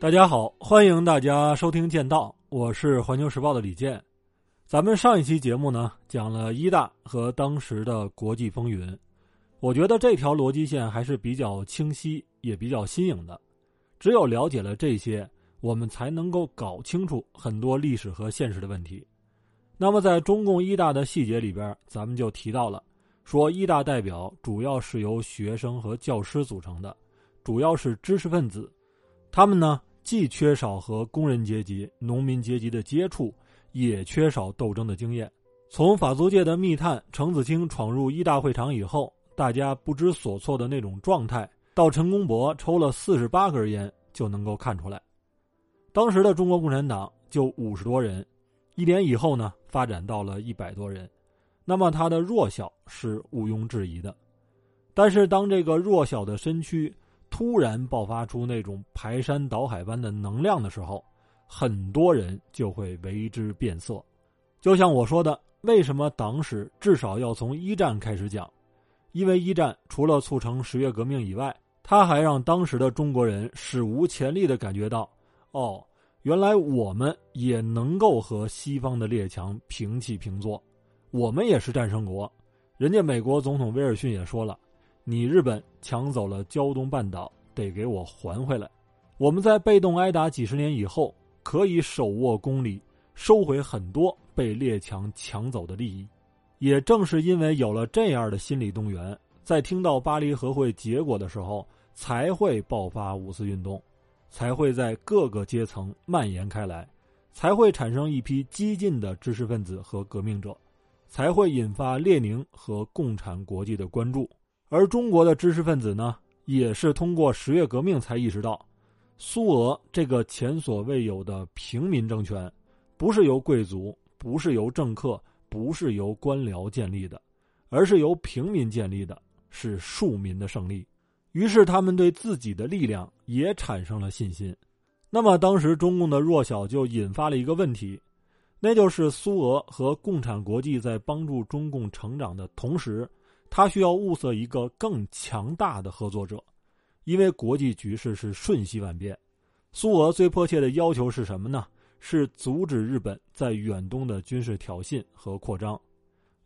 大家好，欢迎大家收听《剑道》，我是环球时报的李健。咱们上一期节目呢，讲了一大和当时的国际风云，我觉得这条逻辑线还是比较清晰，也比较新颖的。只有了解了这些，我们才能够搞清楚很多历史和现实的问题。那么，在中共一大的细节里边，咱们就提到了，说一大代表主要是由学生和教师组成的，主要是知识分子，他们呢。既缺少和工人阶级、农民阶级的接触，也缺少斗争的经验。从法租界的密探程子清闯入一大会场以后，大家不知所措的那种状态，到陈公博抽了四十八根烟就能够看出来。当时的中国共产党就五十多人，一年以后呢，发展到了一百多人，那么他的弱小是毋庸置疑的。但是当这个弱小的身躯，突然爆发出那种排山倒海般的能量的时候，很多人就会为之变色。就像我说的，为什么党史至少要从一战开始讲？因为一战除了促成十月革命以外，他还让当时的中国人史无前例的感觉到：哦，原来我们也能够和西方的列强平起平坐，我们也是战胜国。人家美国总统威尔逊也说了。你日本抢走了胶东半岛，得给我还回来。我们在被动挨打几十年以后，可以手握公理，收回很多被列强抢走的利益。也正是因为有了这样的心理动员，在听到巴黎和会结果的时候，才会爆发五四运动，才会在各个阶层蔓延开来，才会产生一批激进的知识分子和革命者，才会引发列宁和共产国际的关注。而中国的知识分子呢，也是通过十月革命才意识到，苏俄这个前所未有的平民政权，不是由贵族、不是由政客、不是由官僚建立的，而是由平民建立的，是庶民的胜利。于是他们对自己的力量也产生了信心。那么当时中共的弱小就引发了一个问题，那就是苏俄和共产国际在帮助中共成长的同时。他需要物色一个更强大的合作者，因为国际局势是瞬息万变。苏俄最迫切的要求是什么呢？是阻止日本在远东的军事挑衅和扩张。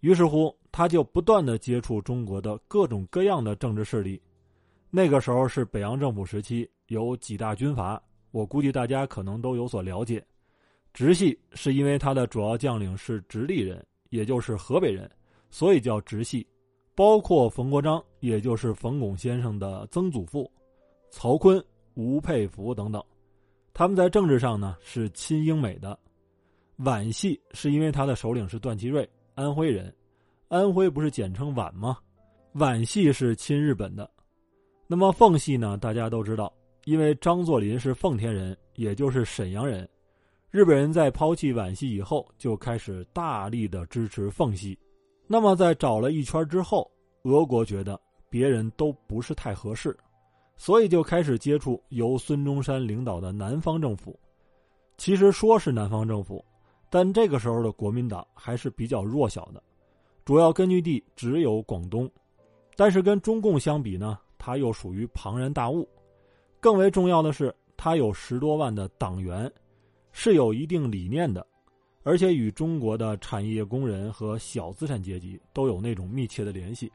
于是乎，他就不断的接触中国的各种各样的政治势力。那个时候是北洋政府时期，有几大军阀，我估计大家可能都有所了解。直系是因为他的主要将领是直隶人，也就是河北人，所以叫直系。包括冯国璋，也就是冯巩先生的曾祖父，曹锟、吴佩孚等等，他们在政治上呢是亲英美的。皖系是因为他的首领是段祺瑞，安徽人，安徽不是简称皖吗？皖系是亲日本的。那么奉系呢？大家都知道，因为张作霖是奉天人，也就是沈阳人。日本人在抛弃皖系以后，就开始大力的支持奉系。那么，在找了一圈之后，俄国觉得别人都不是太合适，所以就开始接触由孙中山领导的南方政府。其实说是南方政府，但这个时候的国民党还是比较弱小的，主要根据地只有广东。但是跟中共相比呢，它又属于庞然大物。更为重要的是，它有十多万的党员，是有一定理念的。而且与中国的产业工人和小资产阶级都有那种密切的联系，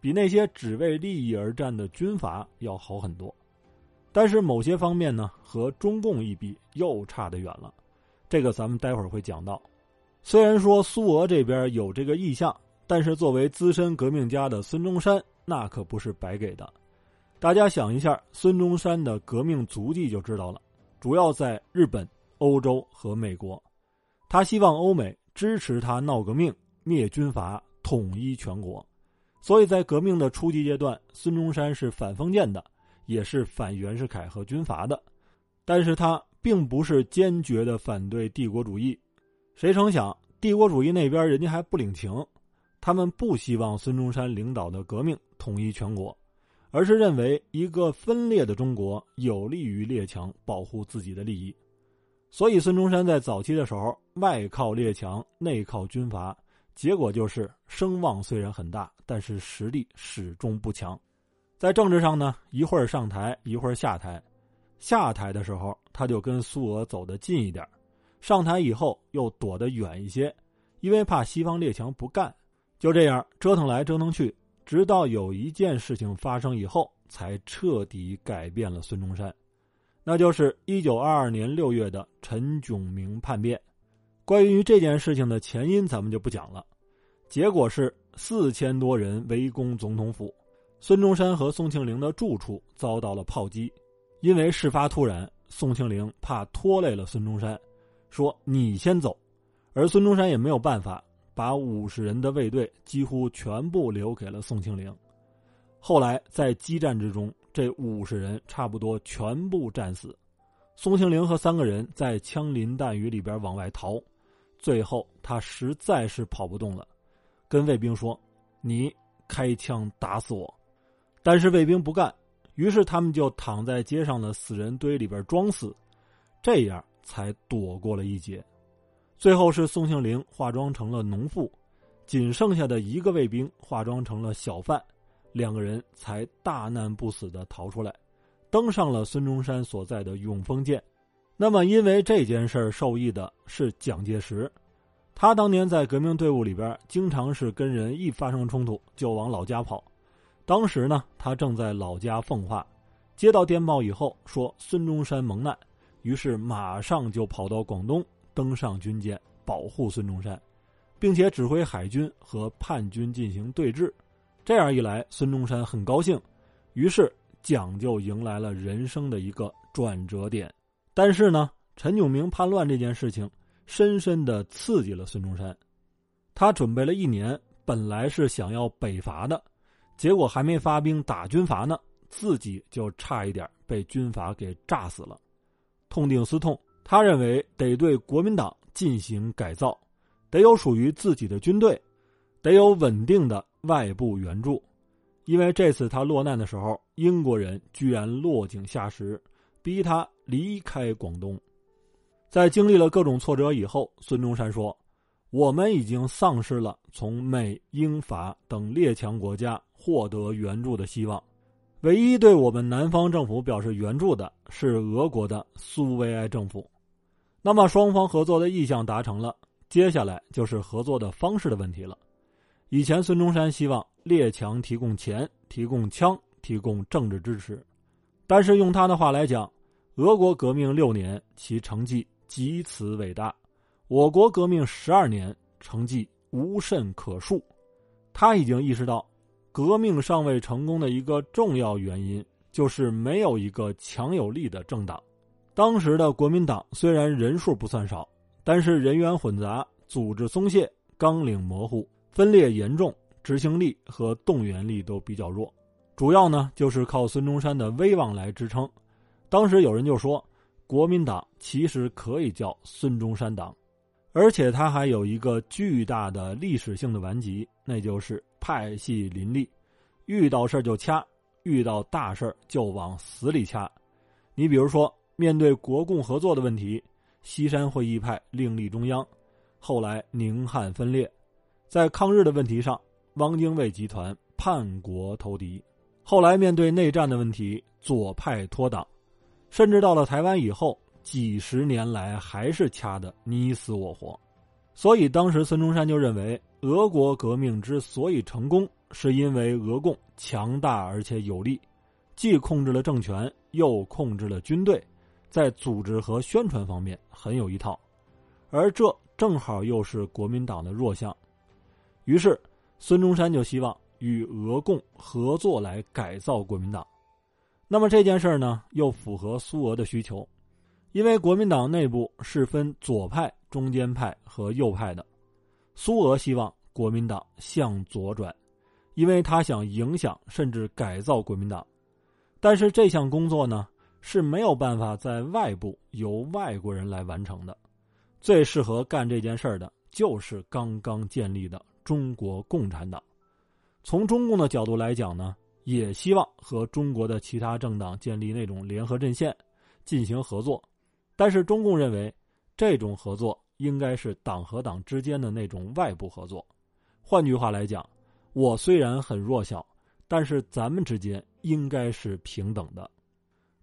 比那些只为利益而战的军阀要好很多。但是某些方面呢，和中共一比又差得远了。这个咱们待会儿会讲到。虽然说苏俄这边有这个意向，但是作为资深革命家的孙中山，那可不是白给的。大家想一下，孙中山的革命足迹就知道了，主要在日本、欧洲和美国。他希望欧美支持他闹革命、灭军阀、统一全国，所以在革命的初级阶段，孙中山是反封建的，也是反袁世凯和军阀的，但是他并不是坚决的反对帝国主义。谁成想，帝国主义那边人家还不领情，他们不希望孙中山领导的革命统一全国，而是认为一个分裂的中国有利于列强保护自己的利益。所以，孙中山在早期的时候，外靠列强，内靠军阀，结果就是声望虽然很大，但是实力始终不强。在政治上呢，一会儿上台，一会儿下台。下台的时候，他就跟苏俄走得近一点；上台以后又躲得远一些，因为怕西方列强不干。就这样折腾来折腾去，直到有一件事情发生以后，才彻底改变了孙中山。那就是一九二二年六月的陈炯明叛变。关于这件事情的前因，咱们就不讲了。结果是四千多人围攻总统府，孙中山和宋庆龄的住处遭到了炮击。因为事发突然，宋庆龄怕拖累了孙中山，说：“你先走。”而孙中山也没有办法，把五十人的卫队几乎全部留给了宋庆龄。后来在激战之中。这五十人差不多全部战死，宋庆龄和三个人在枪林弹雨里边往外逃，最后他实在是跑不动了，跟卫兵说：“你开枪打死我。”但是卫兵不干，于是他们就躺在街上的死人堆里边装死，这样才躲过了一劫。最后是宋庆龄化妆成了农妇，仅剩下的一个卫兵化妆成了小贩。两个人才大难不死的逃出来，登上了孙中山所在的永丰舰。那么，因为这件事受益的是蒋介石，他当年在革命队伍里边，经常是跟人一发生冲突就往老家跑。当时呢，他正在老家奉化，接到电报以后说孙中山蒙难，于是马上就跑到广东，登上军舰保护孙中山，并且指挥海军和叛军进行对峙。这样一来，孙中山很高兴，于是蒋就迎来了人生的一个转折点。但是呢，陈炯明叛乱这件事情深深的刺激了孙中山。他准备了一年，本来是想要北伐的，结果还没发兵打军阀呢，自己就差一点被军阀给炸死了。痛定思痛，他认为得对国民党进行改造，得有属于自己的军队，得有稳定的。外部援助，因为这次他落难的时候，英国人居然落井下石，逼他离开广东。在经历了各种挫折以后，孙中山说：“我们已经丧失了从美、英、法等列强国家获得援助的希望，唯一对我们南方政府表示援助的是俄国的苏维埃政府。那么，双方合作的意向达成了，接下来就是合作的方式的问题了。”以前，孙中山希望列强提供钱、提供枪、提供政治支持，但是用他的话来讲，俄国革命六年，其成绩极此伟大；我国革命十二年，成绩无甚可述。他已经意识到，革命尚未成功的一个重要原因，就是没有一个强有力的政党。当时的国民党虽然人数不算少，但是人员混杂，组织松懈，纲领模糊。分裂严重，执行力和动员力都比较弱，主要呢就是靠孙中山的威望来支撑。当时有人就说，国民党其实可以叫孙中山党，而且他还有一个巨大的历史性的顽疾，那就是派系林立，遇到事就掐，遇到大事就往死里掐。你比如说，面对国共合作的问题，西山会议派另立中央，后来宁汉分裂。在抗日的问题上，汪精卫集团叛国投敌；后来面对内战的问题，左派脱党；甚至到了台湾以后，几十年来还是掐得你死我活。所以当时孙中山就认为，俄国革命之所以成功，是因为俄共强大而且有力，既控制了政权，又控制了军队，在组织和宣传方面很有一套，而这正好又是国民党的弱项。于是，孙中山就希望与俄共合作来改造国民党。那么这件事呢，又符合苏俄的需求，因为国民党内部是分左派、中间派和右派的。苏俄希望国民党向左转，因为他想影响甚至改造国民党。但是这项工作呢，是没有办法在外部由外国人来完成的。最适合干这件事的，就是刚刚建立的。中国共产党，从中共的角度来讲呢，也希望和中国的其他政党建立那种联合阵线，进行合作。但是中共认为，这种合作应该是党和党之间的那种外部合作。换句话来讲，我虽然很弱小，但是咱们之间应该是平等的。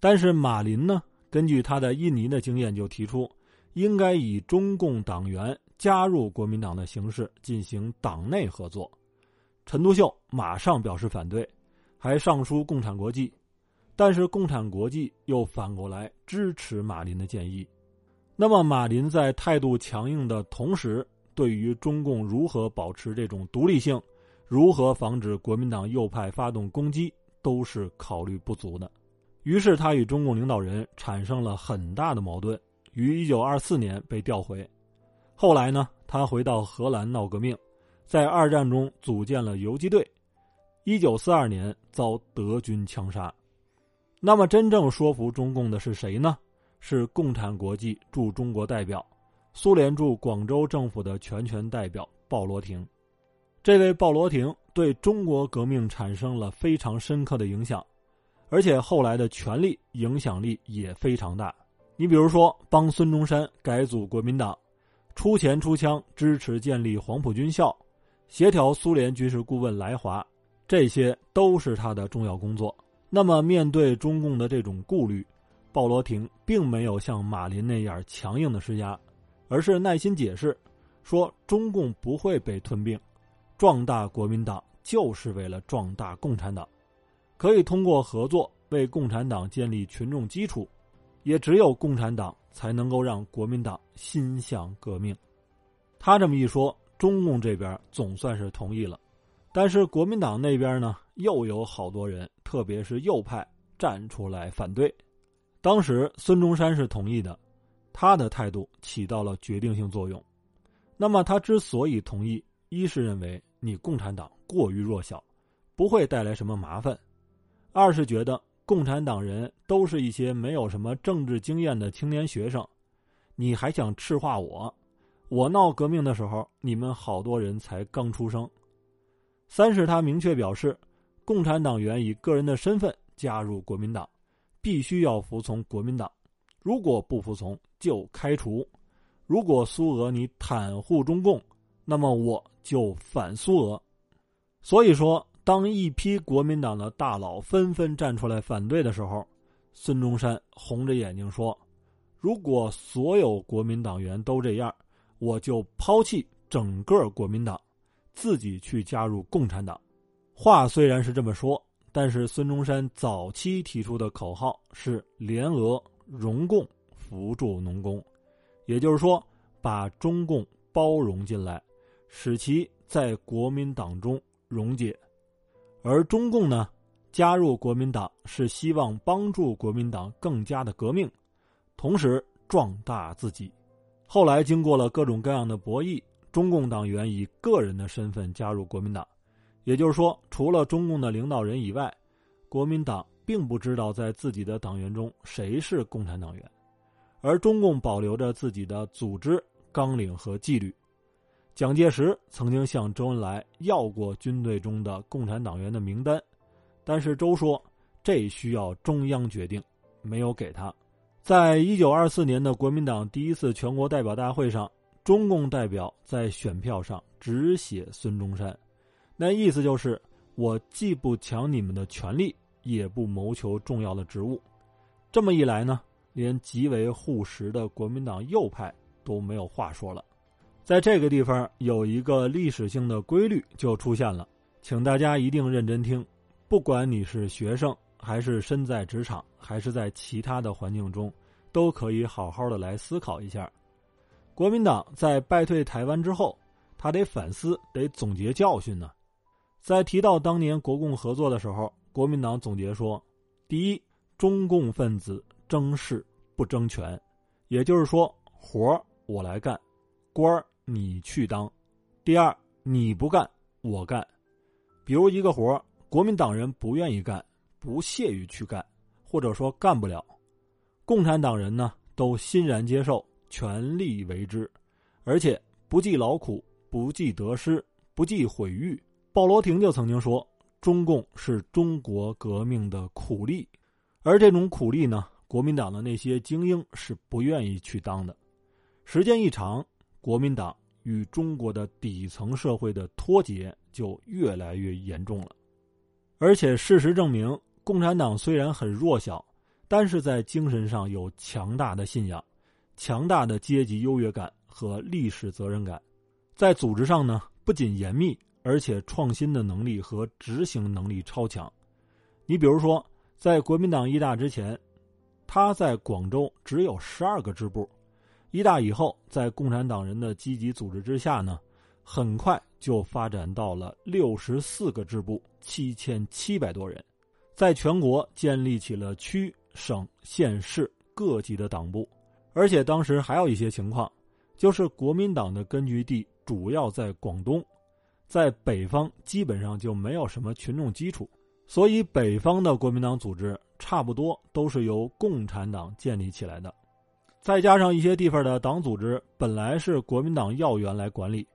但是马林呢，根据他在印尼的经验，就提出应该以中共党员加入国民党的形式进行党内合作。陈独秀马上表示反对，还上书共产国际，但是共产国际又反过来支持马林的建议。那么，马林在态度强硬的同时，对于中共如何保持这种独立性，如何防止国民党右派发动攻击，都是考虑不足的。于是，他与中共领导人产生了很大的矛盾，于一九二四年被调回。后来呢，他回到荷兰闹革命，在二战中组建了游击队。一九四二年遭德军枪杀。那么，真正说服中共的是谁呢？是共产国际驻中国代表，苏联驻广州政府的全权代表鲍罗廷。这位鲍罗廷对中国革命产生了非常深刻的影响，而且后来的权力影响力也非常大。你比如说，帮孙中山改组国民党，出钱出枪支持建立黄埔军校，协调苏联军事顾问来华，这些都是他的重要工作。那么，面对中共的这种顾虑，鲍罗廷并没有像马林那样强硬的施压，而是耐心解释，说中共不会被吞并，壮大国民党就是为了壮大共产党，可以通过合作为共产党建立群众基础，也只有共产党才能够让国民党心向革命。他这么一说，中共这边总算是同意了，但是国民党那边呢，又有好多人，特别是右派站出来反对。当时孙中山是同意的，他的态度起到了决定性作用。那么他之所以同意，一是认为你共产党过于弱小，不会带来什么麻烦；二是觉得共产党人都是一些没有什么政治经验的青年学生，你还想赤化我？我闹革命的时候，你们好多人才刚出生。三是他明确表示，共产党员以个人的身份加入国民党。必须要服从国民党，如果不服从就开除。如果苏俄你袒护中共，那么我就反苏俄。所以说，当一批国民党的大佬纷纷站出来反对的时候，孙中山红着眼睛说：“如果所有国民党员都这样，我就抛弃整个国民党，自己去加入共产党。”话虽然是这么说。但是孙中山早期提出的口号是“联俄容共扶助农工”，也就是说，把中共包容进来，使其在国民党中溶解。而中共呢，加入国民党是希望帮助国民党更加的革命，同时壮大自己。后来经过了各种各样的博弈，中共党员以个人的身份加入国民党。也就是说，除了中共的领导人以外，国民党并不知道在自己的党员中谁是共产党员，而中共保留着自己的组织纲领和纪律。蒋介石曾经向周恩来要过军队中的共产党员的名单，但是周说这需要中央决定，没有给他。在一九二四年的国民党第一次全国代表大会上，中共代表在选票上只写孙中山。那意思就是，我既不抢你们的权利，也不谋求重要的职务。这么一来呢，连极为护食的国民党右派都没有话说了。在这个地方有一个历史性的规律就出现了，请大家一定认真听。不管你是学生，还是身在职场，还是在其他的环境中，都可以好好的来思考一下。国民党在败退台湾之后，他得反思，得总结教训呢。在提到当年国共合作的时候，国民党总结说：第一，中共分子争势不争权，也就是说，活我来干，官你去当；第二，你不干我干。比如一个活国民党人不愿意干，不屑于去干，或者说干不了，共产党人呢都欣然接受，全力为之，而且不计劳苦，不计得失，不计毁誉。鲍罗廷就曾经说：“中共是中国革命的苦力，而这种苦力呢，国民党的那些精英是不愿意去当的。时间一长，国民党与中国的底层社会的脱节就越来越严重了。而且事实证明，共产党虽然很弱小，但是在精神上有强大的信仰、强大的阶级优越感和历史责任感。在组织上呢，不仅严密，而且创新的能力和执行能力超强。你比如说，在国民党一大之前，他在广州只有十二个支部；一大以后，在共产党人的积极组织之下呢，很快就发展到了六十四个支部，七千七百多人，在全国建立起了区。省、县、市各级的党部，而且当时还有一些情况，就是国民党的根据地主要在广东，在北方基本上就没有什么群众基础，所以北方的国民党组织差不多都是由共产党建立起来的。再加上一些地方的党组织本来是国民党要员来管理，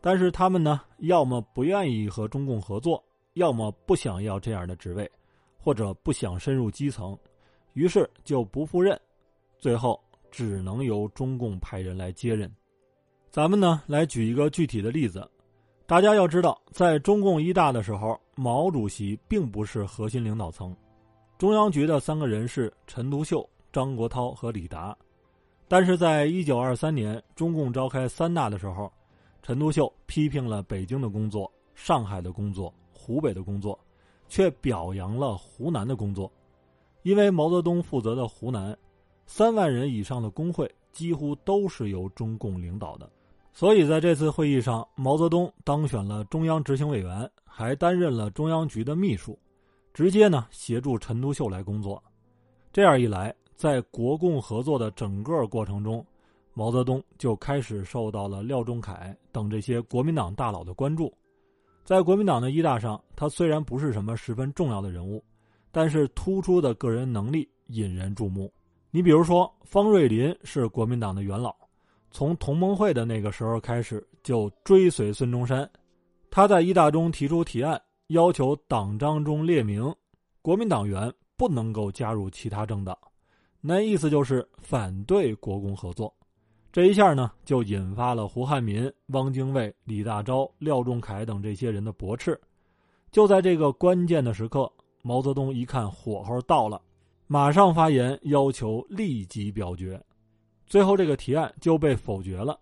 但是他们呢，要么不愿意和中共合作，要么不想要这样的职位，或者不想深入基层。于是就不赴任，最后只能由中共派人来接任。咱们呢来举一个具体的例子，大家要知道，在中共一大的时候，毛主席并不是核心领导层，中央局的三个人是陈独秀、张国焘和李达。但是在一九二三年中共召开三大的时候，陈独秀批评了北京的工作、上海的工作、湖北的工作，却表扬了湖南的工作。因为毛泽东负责的湖南，三万人以上的工会几乎都是由中共领导的，所以在这次会议上，毛泽东当选了中央执行委员，还担任了中央局的秘书，直接呢协助陈独秀来工作。这样一来，在国共合作的整个过程中，毛泽东就开始受到了廖仲恺等这些国民党大佬的关注。在国民党的一大上，他虽然不是什么十分重要的人物。但是突出的个人能力引人注目。你比如说，方瑞林是国民党的元老，从同盟会的那个时候开始就追随孙中山。他在一大中提出提案，要求党章中列明，国民党员不能够加入其他政党，那意思就是反对国共合作。这一下呢，就引发了胡汉民、汪精卫、李大钊、廖仲恺等这些人的驳斥。就在这个关键的时刻。毛泽东一看火候到了，马上发言要求立即表决，最后这个提案就被否决了。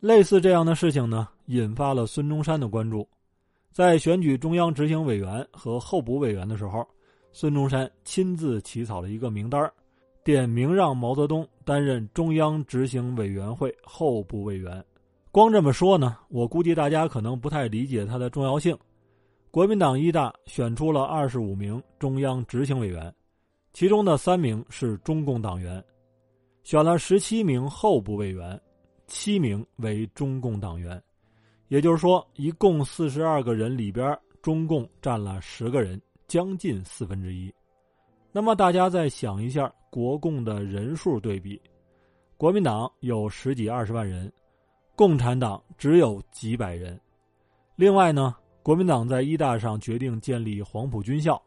类似这样的事情呢，引发了孙中山的关注。在选举中央执行委员和候补委员的时候，孙中山亲自起草了一个名单点名让毛泽东担任中央执行委员会候补委员。光这么说呢，我估计大家可能不太理解它的重要性。国民党一大选出了二十五名中央执行委员，其中的三名是中共党员，选了十七名候补委员，七名为中共党员，也就是说，一共四十二个人里边，中共占了十个人，将近四分之一。那么大家再想一下，国共的人数对比，国民党有十几二十万人，共产党只有几百人。另外呢？国民党在一大上决定建立黄埔军校，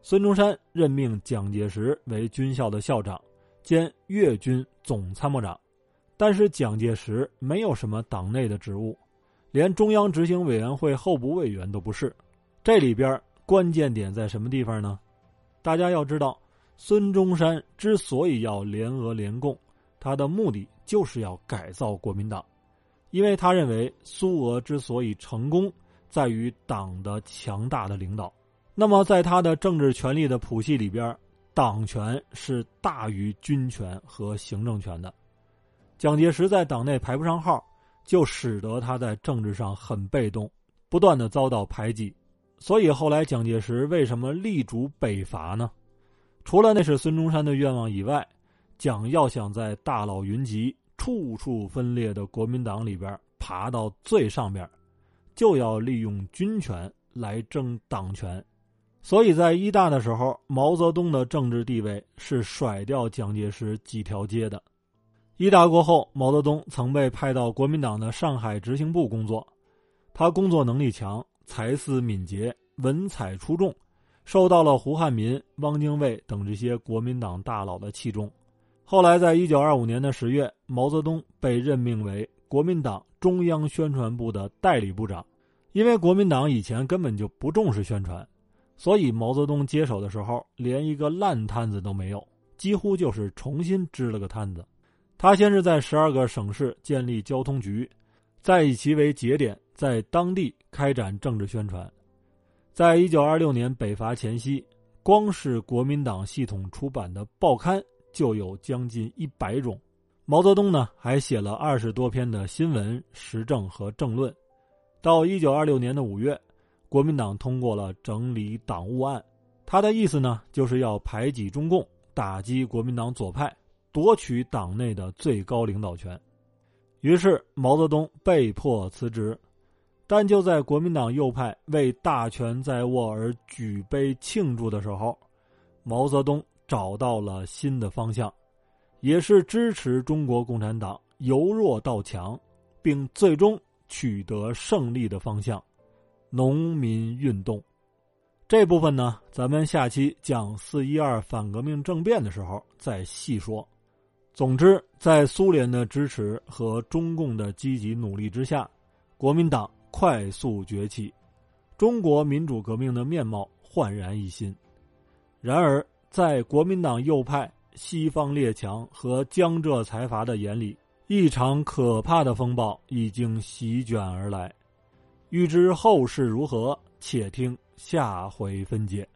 孙中山任命蒋介石为军校的校长，兼粤军总参谋长。但是蒋介石没有什么党内的职务，连中央执行委员会候补委员都不是。这里边关键点在什么地方呢？大家要知道，孙中山之所以要联俄联共，他的目的就是要改造国民党，因为他认为苏俄之所以成功。在于党的强大的领导，那么在他的政治权力的谱系里边，党权是大于军权和行政权的。蒋介石在党内排不上号，就使得他在政治上很被动，不断的遭到排挤。所以后来蒋介石为什么力主北伐呢？除了那是孙中山的愿望以外，蒋要想在大佬云集、处处分裂的国民党里边爬到最上边。就要利用军权来争党权，所以在一大的时候，毛泽东的政治地位是甩掉蒋介石几条街的。一大过后，毛泽东曾被派到国民党的上海执行部工作，他工作能力强，才思敏捷，文采出众，受到了胡汉民、汪精卫等这些国民党大佬的器重。后来，在一九二五年的十月，毛泽东被任命为国民党。中央宣传部的代理部长，因为国民党以前根本就不重视宣传，所以毛泽东接手的时候连一个烂摊子都没有，几乎就是重新支了个摊子。他先是在十二个省市建立交通局，再以其为节点，在当地开展政治宣传。在一九二六年北伐前夕，光是国民党系统出版的报刊就有将近一百种。毛泽东呢，还写了二十多篇的新闻、时政和政论。到一九二六年的五月，国民党通过了整理党务案，他的意思呢，就是要排挤中共，打击国民党左派。夺取党内的最高领导权，于是毛泽东被迫辞职。但就在国民党右派为大权在握而举杯庆祝的时候，毛泽东找到了新的方向，也是支持中国共产党由弱到强，并最终取得胜利的方向——农民运动。这部分呢，咱们下期讲四一二反革命政变的时候再细说。总之，在苏联的支持和中共的积极努力之下，国民党快速崛起，中国民主革命的面貌焕然一新。然而，在国民党右派、西方列强和江浙财阀的眼里，一场可怕的风暴已经席卷而来。欲知后事如何，且听下回分解。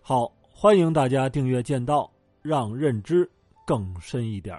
好，欢迎大家订阅《剑道》，让认知。更深一点